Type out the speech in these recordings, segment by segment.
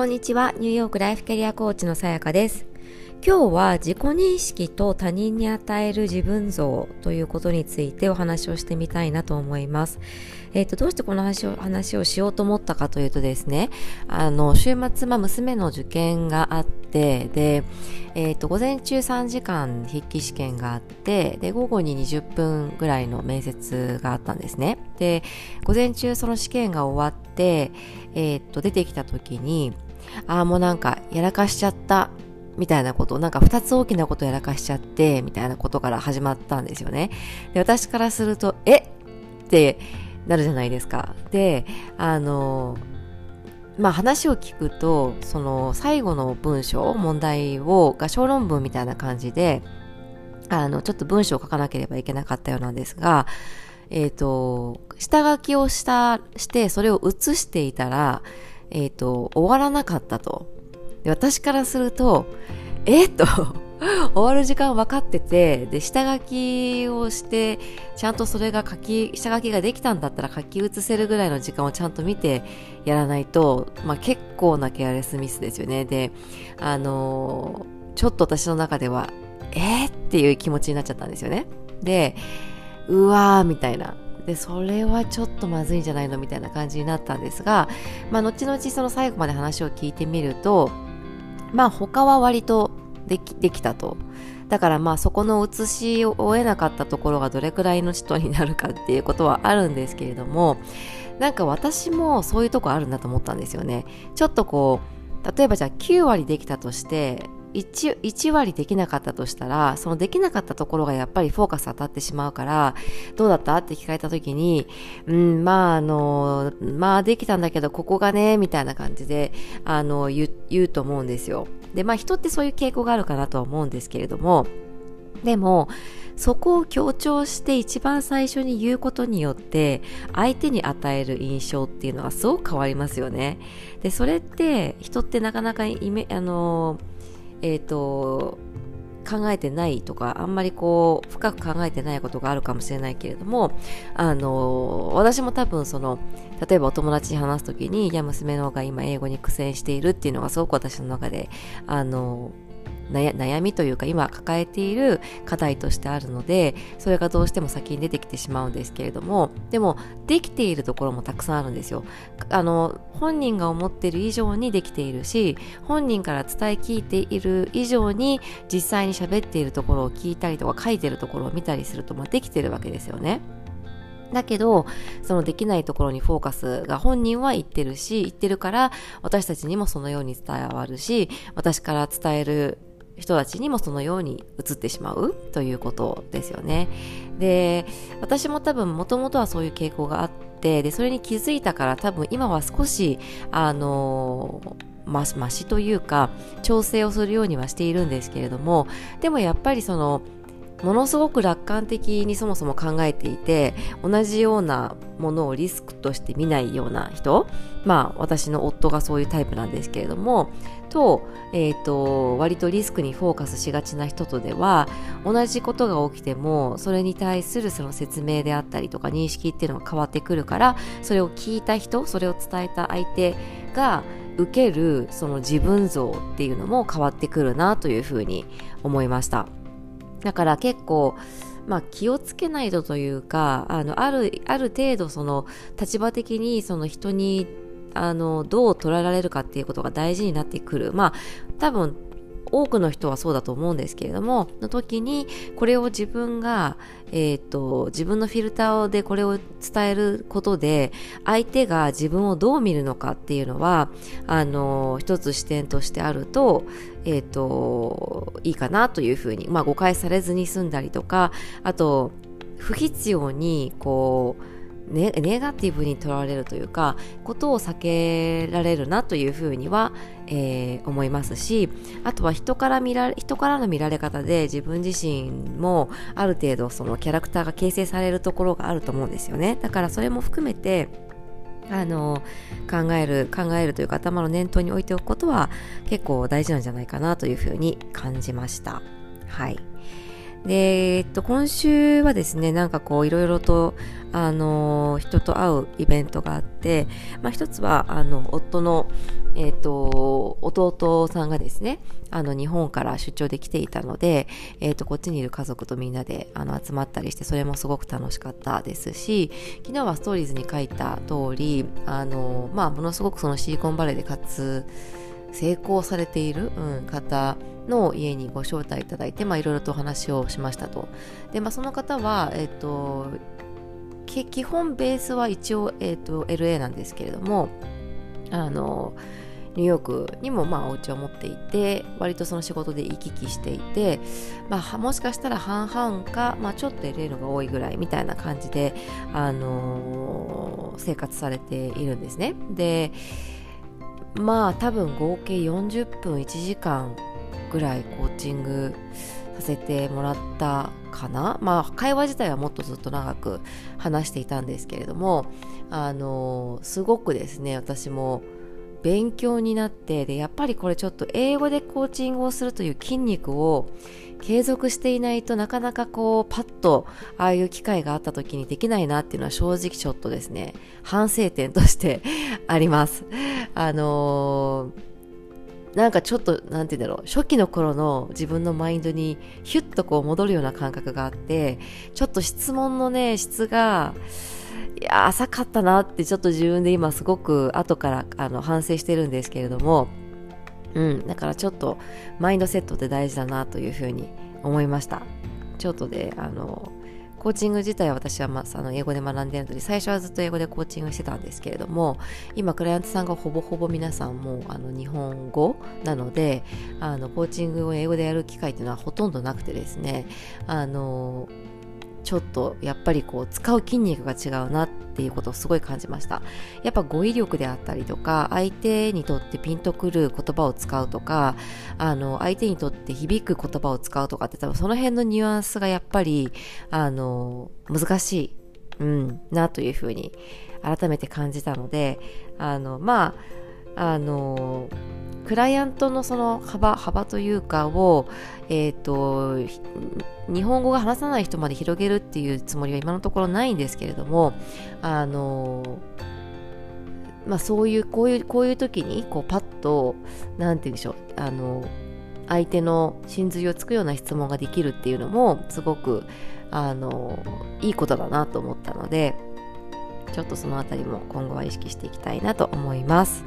こんにちは、ニューヨークライフキャリアコーチのさやかです。今日は自己認識と他人に与える自分像ということについてお話をしてみたいなと思います。えっ、ー、と、どうしてこの話を話をしようと思ったかというとですね、あの、週末、まあ、娘の受験があって、で、えっ、ー、と、午前中3時間筆記試験があって、で、午後に20分ぐらいの面接があったんですね。で、午前中その試験が終わって、えっ、ー、と、出てきた時に、ああ、もうなんか、やらかしちゃったみたいなこと、なんか二つ大きなことやらかしちゃって、みたいなことから始まったんですよね。で、私からすると、え？ってなるじゃないですか。で、あの、まあ話を聞くと、その最後の文章、問題を、が小論文みたいな感じで、あの、ちょっと文章を書かなければいけなかったようなんですが、えっ、ー、と、下書きをした、して、それを写していたら、えっ、ー、と、終わらなかったと。で私からすると、え？っ と、終わる時間分かってて、で、下書きをして、ちゃんとそれが書き、下書きができたんだったら書き写せるぐらいの時間をちゃんと見てやらないと、まあ結構なケアレスミスですよね。で、あのー、ちょっと私の中では、え？ー、っていう気持ちになっちゃったんですよね。で、うわーみたいな。でそれはちょっとまずいんじゃないのみたいな感じになったんですが、まあ、後々その最後まで話を聞いてみるとまあ他は割とできできたと。だからまあそこの写しを終えなかったところがどれくらいの人になるかっていうことはあるんですけれどもなんか私もそういうとこあるんだと思ったんですよね。ちょっとこう例えばじゃあ9割できたとして 1, 1割できなかったとしたらそのできなかったところがやっぱりフォーカス当たってしまうからどうだった？って聞かれた時にうんまああのまあできたんだけどここがねみたいな感じであの言うと思うんですよ。でまあ人ってそういう傾向があるかなとは思うんですけれどもでもそこを強調して一番最初に言うことによって相手に与える印象っていうのはすごく変わりますよね。でそれって人ってなかなかイメあのえっ、ー、と考えてないとかあんまりこう深く考えてないことがあるかもしれないけれどもあの私も多分その例えばお友達に話す時にいや娘の方が今英語に苦戦しているっていうのがすごく私の中であの悩みというか今抱えている課題としてあるのでそれがどうしても先に出てきてしまうんですけれどもでもできているところもたくさんあるんですよ。あの本人が思っている以上にできているし本人から伝え聞いている以上に実際に喋っているところを聞いたりとか書いてるところを見たりすると、まあ、できてるわけですよね。だけど、そのできないところにフォーカスが本人は言ってるし、言ってるから、私たちにもそのように伝わるし、私から伝える人たちにもそのように映ってしまうということですよね。で、私も多分もともとはそういう傾向があって、で、それに気づいたから多分今は少し、あのま、ましというか、調整をするようにはしているんですけれども、でもやっぱりその、ものすごく楽観的にそもそも考えていて同じようなものをリスクとして見ないような人まあ私の夫がそういうタイプなんですけれどもと,、えーと、割とリスクにフォーカスしがちな人とでは同じことが起きてもそれに対するその説明であったりとか認識っていうのが変わってくるからそれを聞いた人それを伝えた相手が受けるその自分像っていうのも変わってくるなというふうに思いました。だから結構、まあ、気をつけないとというか、あの、ある、ある程度その立場的にその人にあのどう捉えられるかっていうことが大事になってくる。まあ多分多くの人はそうだと思うんですけれどもの時にこれを自分が、えーと、自分のフィルターでこれを伝えることで相手が自分をどう見るのかっていうのはあの一つ視点としてあると,、えーといいかなというふうに、まあ、誤解されずに済んだりとかあと不必要にこうネガティブにとられるというかことを避けられるなというふうには、えー、思いますしあとは人から見られ人からの見られ方で自分自身もある程度そのキャラクターが形成されるところがあると思うんですよね。だからそれも含めてあの考える考えるというか頭の念頭に置いておくことは結構大事なんじゃないかなというふうに感じました。はい。で、えっと、今週はですね、なんかこう、いろいろと、あの、人と会うイベントがあって、まあ、一つは、あの、夫の、えっと、弟さんがですね、あの、日本から出張で来ていたので、えっと、こっちにいる家族とみんなで、あの、集まったりして、それもすごく楽しかったですし、昨日はストーリーズに書いた通り、あの、まあ、ものすごくそのシリコンバレーで活、成功されている、うん、方の家にご招待いただいて、まあ、いろいろとお話をしましたと。で、まあ、その方は、えっ、と、基本ベースは一応、えっ、と、LA なんですけれども、あの、ニューヨークにもまあお家を持っていて割とその仕事で行き来していて、まあ、もしかしたら半々か、まあ、ちょっと LA のが多いぐらいみたいな感じで、あのー、生活されているんですねでまあ多分合計40分1時間ぐらいコーチングさせてもらったかな。まあ会話自体はもっとずっと長く話していたんですけれどもあのすごくですね私も勉強になってでやっぱりこれちょっと英語でコーチングをするという筋肉を継続していないとなかなかこうパッとああいう機会があった時にできないなっていうのは正直ちょっとですね反省点として あります。あのーなんかちょっと、なんて言うんだろう、初期の頃の自分のマインドにヒュッとこう戻るような感覚があって、ちょっと質問のね、質が、いや、浅かったなってちょっと自分で今すごく後からあの反省してるんですけれども、うん、だからちょっとマインドセットって大事だなというふうに思いました。ちょっとで、あの、コーチング自体は私は、まあ、の英語で学んでるので最初はずっと英語でコーチングしてたんですけれども今クライアントさんがほぼほぼ皆さんもあの日本語なのであのコーチングを英語でやる機会っていうのはほとんどなくてですねあのちょっとやっぱりこう使う筋肉が違うなっていうことをすごい感じました。やっぱ語彙力であったりとか相手にとってピンとくる言葉を使うとかあの相手にとって響く言葉を使うとかって多分その辺のニュアンスがやっぱりあの難しい、うん、なというふうに改めて感じたのであのまああのクライアントのその幅幅というかを、えーと、日本語が話さない人まで広げるっていうつもりは今のところないんですけれどもあのまあ、そういうこういうこういう時にこうパッと何て言うんでしょうあの相手の真髄をつくような質問ができるっていうのもすごくあのいいことだなと思ったのでちょっとそのあたりも今後は意識していきたいなと思います。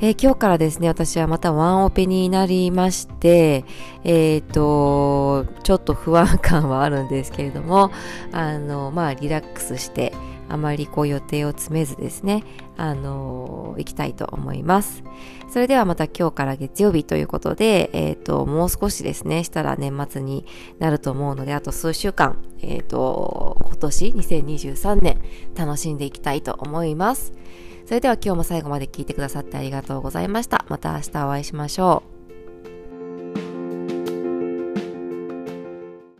えー、今日からですね、私はまたワンオペになりまして、えっ、ー、と、ちょっと不安感はあるんですけれども、あの、まあ、リラックスして、あまりこう予定を詰めずですね、あの行きたいと思います。それではまた今日から月曜日ということで、えっ、ー、と、もう少しですね、したら年末になると思うので、あと数週間、えっ、ー、と、今年2023年楽しんでいきたいと思います。それでは今日も最後まで聞いてくださってありがとうございました。また明日お会いしましょう。